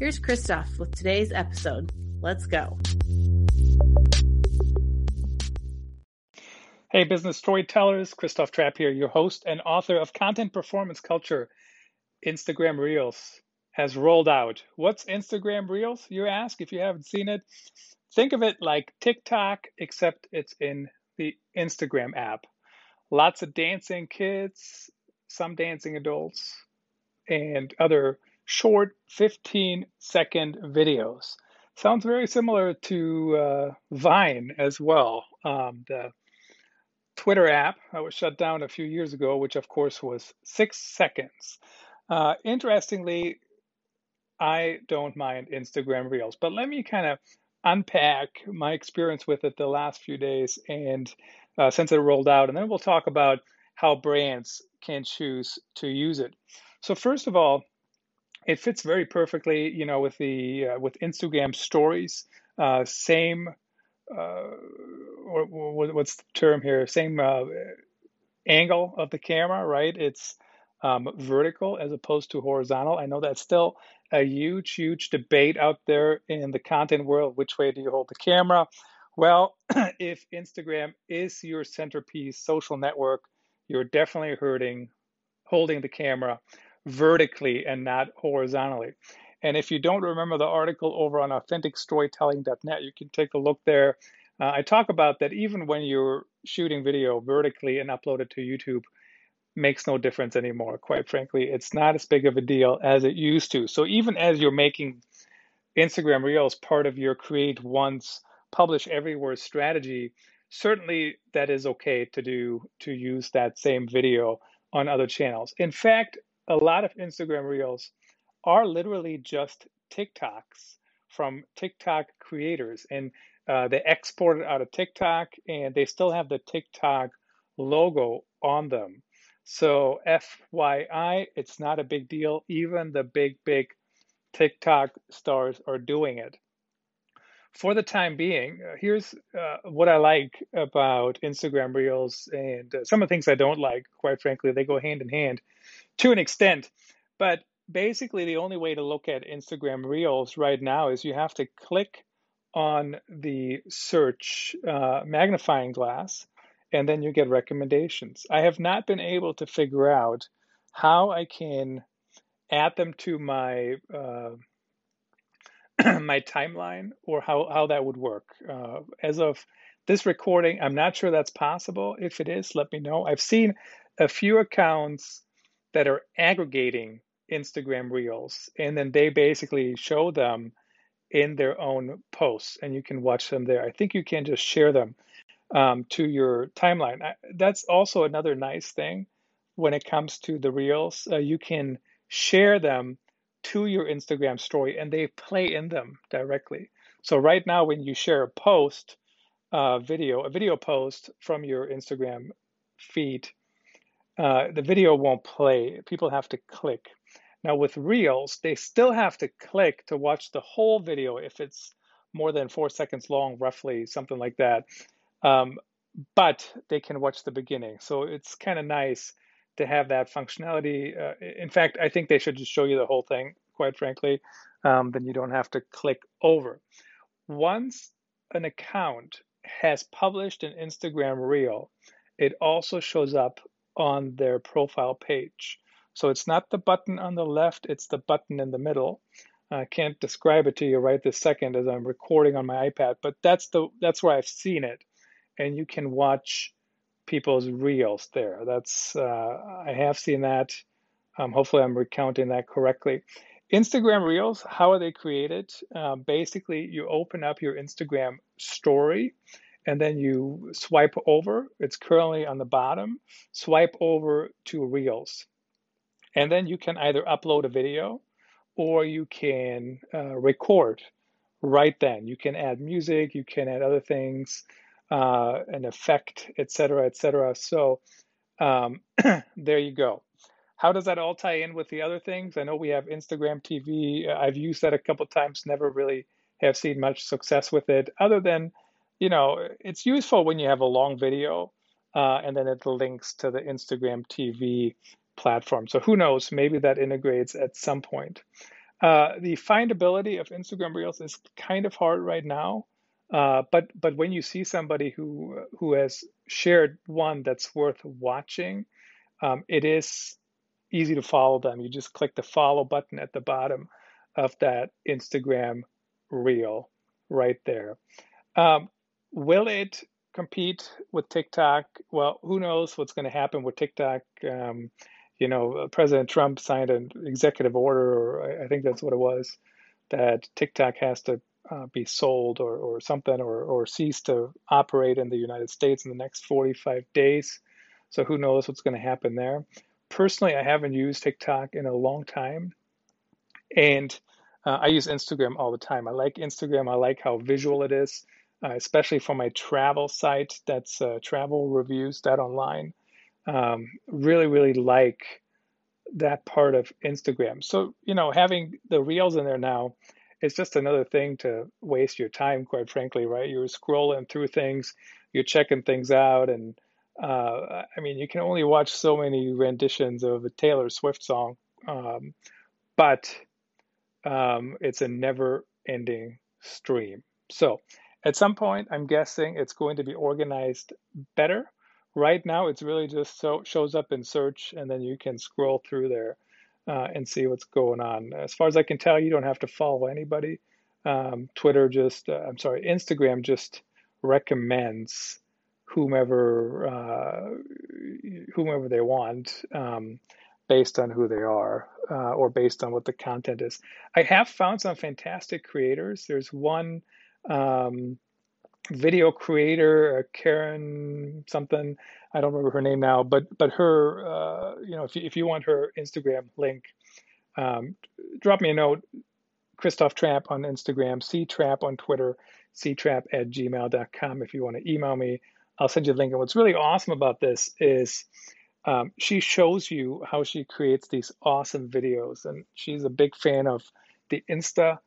Here's Christoph with today's episode. Let's go. Hey, business storytellers, Christoph Trappe here, your host and author of Content Performance Culture. Instagram Reels has rolled out. What's Instagram Reels, you ask, if you haven't seen it? Think of it like TikTok, except it's in the Instagram app. Lots of dancing kids, some dancing adults, and other short 15 second videos. Sounds very similar to uh, Vine as well. Um, the Twitter app that was shut down a few years ago, which of course was six seconds. Uh, interestingly, I don't mind Instagram Reels, but let me kind of unpack my experience with it the last few days and uh, since it rolled out, and then we'll talk about how brands can choose to use it. So first of all, it fits very perfectly, you know, with the uh, with Instagram stories. Uh, same, uh, what, what's the term here? Same uh, angle of the camera, right? It's um, vertical as opposed to horizontal. I know that's still a huge, huge debate out there in the content world. Which way do you hold the camera? Well, if Instagram is your centerpiece social network, you're definitely hurting holding the camera vertically and not horizontally. And if you don't remember the article over on authenticstorytelling.net, you can take a look there. Uh, I talk about that even when you're shooting video vertically and upload it to YouTube, makes no difference anymore. Quite frankly, it's not as big of a deal as it used to. So even as you're making Instagram Reels part of your create once, publish everywhere strategy, certainly that is okay to do to use that same video on other channels. In fact, a lot of Instagram Reels are literally just TikToks from TikTok creators, and uh, they export it out of TikTok, and they still have the TikTok logo on them. So FYI, it's not a big deal. Even the big, big TikTok stars are doing it. For the time being, uh, here's uh, what I like about Instagram Reels and uh, some of the things I don't like, quite frankly, they go hand in hand to an extent. But basically, the only way to look at Instagram Reels right now is you have to click on the search uh, magnifying glass and then you get recommendations. I have not been able to figure out how I can add them to my uh, my timeline or how, how that would work. Uh, as of this recording, I'm not sure that's possible. If it is, let me know. I've seen a few accounts that are aggregating Instagram reels, and then they basically show them in their own posts, and you can watch them there. I think you can just share them um, to your timeline. That's also another nice thing when it comes to the reels. Uh, you can share them to your Instagram story, and they play in them directly. So right now, when you share a post, uh, video, a video post from your Instagram feed, uh, the video won't play. People have to click. Now with Reels, they still have to click to watch the whole video if it's more than four seconds long, roughly something like that. Um, but they can watch the beginning, so it's kind of nice to have that functionality. Uh, in fact, I think they should just show you the whole thing. Quite frankly, um, then you don't have to click over. Once an account has published an Instagram reel, it also shows up on their profile page. So it's not the button on the left, it's the button in the middle. I can't describe it to you right this second as I'm recording on my iPad, but that's the that's where I've seen it, and you can watch people's reels there. That's uh, I have seen that. Um, hopefully, I'm recounting that correctly. Instagram Reels, how are they created? Uh, basically, you open up your Instagram story and then you swipe over. It's currently on the bottom. Swipe over to Reels. And then you can either upload a video or you can uh, record right then. You can add music, you can add other things, uh, an effect, etc., etc. So um, there you go. How does that all tie in with the other things? I know we have Instagram TV. I've used that a couple times, never really have seen much success with it, other than, you know, it's useful when you have a long video uh, and then it links to the Instagram TV platform. So who knows? Maybe that integrates at some point. Uh, the findability of Instagram Reels is kind of hard right now, uh, but but when you see somebody who who has shared one that's worth watching, um, it is easy to follow them. You just click the follow button at the bottom of that Instagram reel right there. Um, will it compete with TikTok? Well, who knows what's going to happen with TikTok? Um, you know, President Trump signed an executive order, or I think that's what it was, that TikTok has to uh, be sold or, or something, or, or cease to operate in the United States in the next 45 days. So who knows what's going to happen there personally, I haven't used TikTok in a long time, and uh, I use Instagram all the time. I like Instagram. I like how visual it is, uh, especially for my travel site. That's uh, travel reviews that online. Um, really, really like that part of Instagram. So you know, having the reels in there now is just another thing to waste your time. Quite frankly, right? You're scrolling through things, you're checking things out, and uh, I mean, you can only watch so many renditions of a Taylor Swift song, um, but um, it's a never ending stream. So at some point, I'm guessing it's going to be organized better. Right now, it's really just so shows up in search, and then you can scroll through there uh, and see what's going on. As far as I can tell, you don't have to follow anybody. Um, Twitter just, uh, I'm sorry, Instagram just recommends whomever uh, whomever they want um, based on who they are uh, or based on what the content is. I have found some fantastic creators. There's one um, video creator, uh, Karen something. I don't remember her name now, but but her, uh, you know, if you, if you want her Instagram link, um, drop me a note. Christoph Trappe on Instagram, C Trappe on Twitter, C ctrappe at gmail.com if you want to email me. I'll send you the link. And what's really awesome about this is um, she shows you how she creates these awesome videos. And she's a big fan of the Insta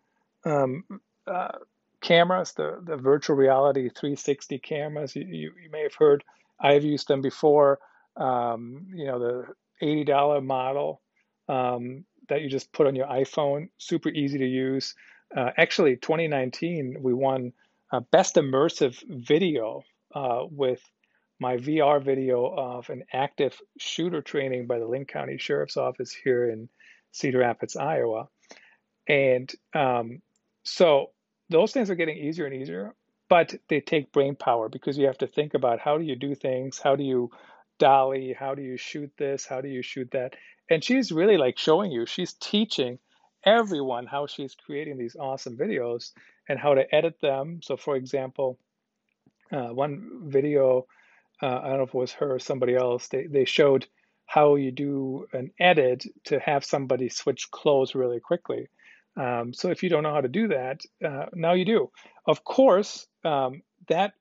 um, uh, cameras, the, the virtual reality 360 cameras. You, you, you, may have heard, I've used them before. Um, you know, the $80 model um, that you just put on your iPhone, super easy to use. Uh, actually, 2019, we won uh, Best Immersive Video uh, with my VR video of an active shooter training by the Linn County Sheriff's Office here in Cedar Rapids, Iowa. And um, so those things are getting easier and easier, but they take brain power because you have to think about how do you do things, how do you dolly, how do you shoot this, how do you shoot that. And she's really like showing you, she's teaching everyone how she's creating these awesome videos and how to edit them. So, for example, uh, one video, uh, I don't know if it was her or somebody else, they, they showed how you do an edit to have somebody switch clothes really quickly. Um, so if you don't know how to do that, uh, now you do. Of course, um, that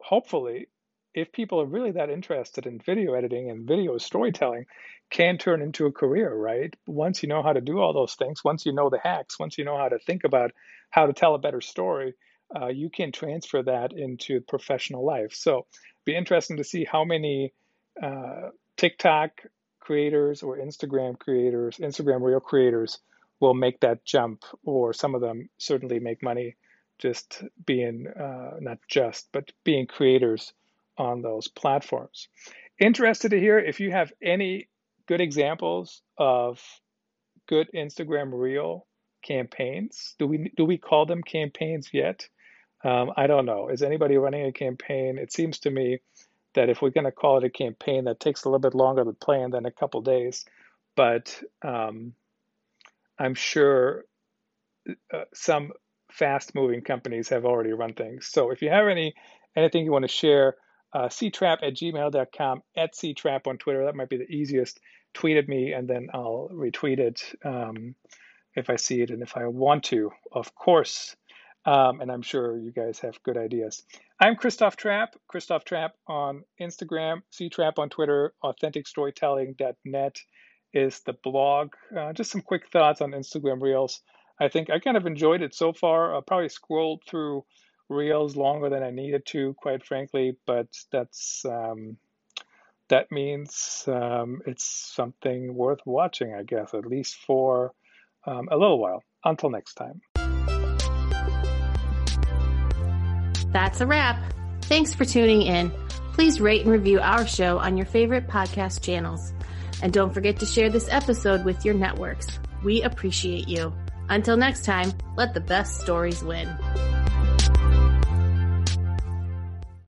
hopefully, if people are really that interested in video editing and video storytelling, can turn into a career, right? Once you know how to do all those things, once you know the hacks, once you know how to think about how to tell a better story, uh, you can transfer that into professional life. So, be interesting to see how many uh, TikTok creators or Instagram creators, Instagram Reel creators, will make that jump, or some of them certainly make money just being uh, not just, but being creators on those platforms. Interested to hear if you have any good examples of good Instagram Reel campaigns. Do we do we call them campaigns yet? Um, I don't know. Is anybody running a campaign? It seems to me that if we're going to call it a campaign, that takes a little bit longer to plan than a couple days. But um, I'm sure uh, some fast-moving companies have already run things. So if you have any anything you want to share, uh, ctrappe at gmail.com, at ctrappe on Twitter. That might be the easiest. Tweet at me, and then I'll retweet it um, if I see it and if I want to. Of course. Um, and I'm sure you guys have good ideas. I'm Christoph Trappe, Christoph Trappe on Instagram, ctrappe on Twitter, authenticstorytelling.net is the blog. Uh, just some quick thoughts on Instagram Reels. I think I kind of enjoyed it so far. I probably scrolled through Reels longer than I needed to, quite frankly, but that's um, that means um, it's something worth watching, I guess, at least for um, a little while. Until next time. That's a wrap. Thanks for tuning in. Please rate and review our show on your favorite podcast channels. And don't forget to share this episode with your networks. We appreciate you. Until next time, let the best stories win.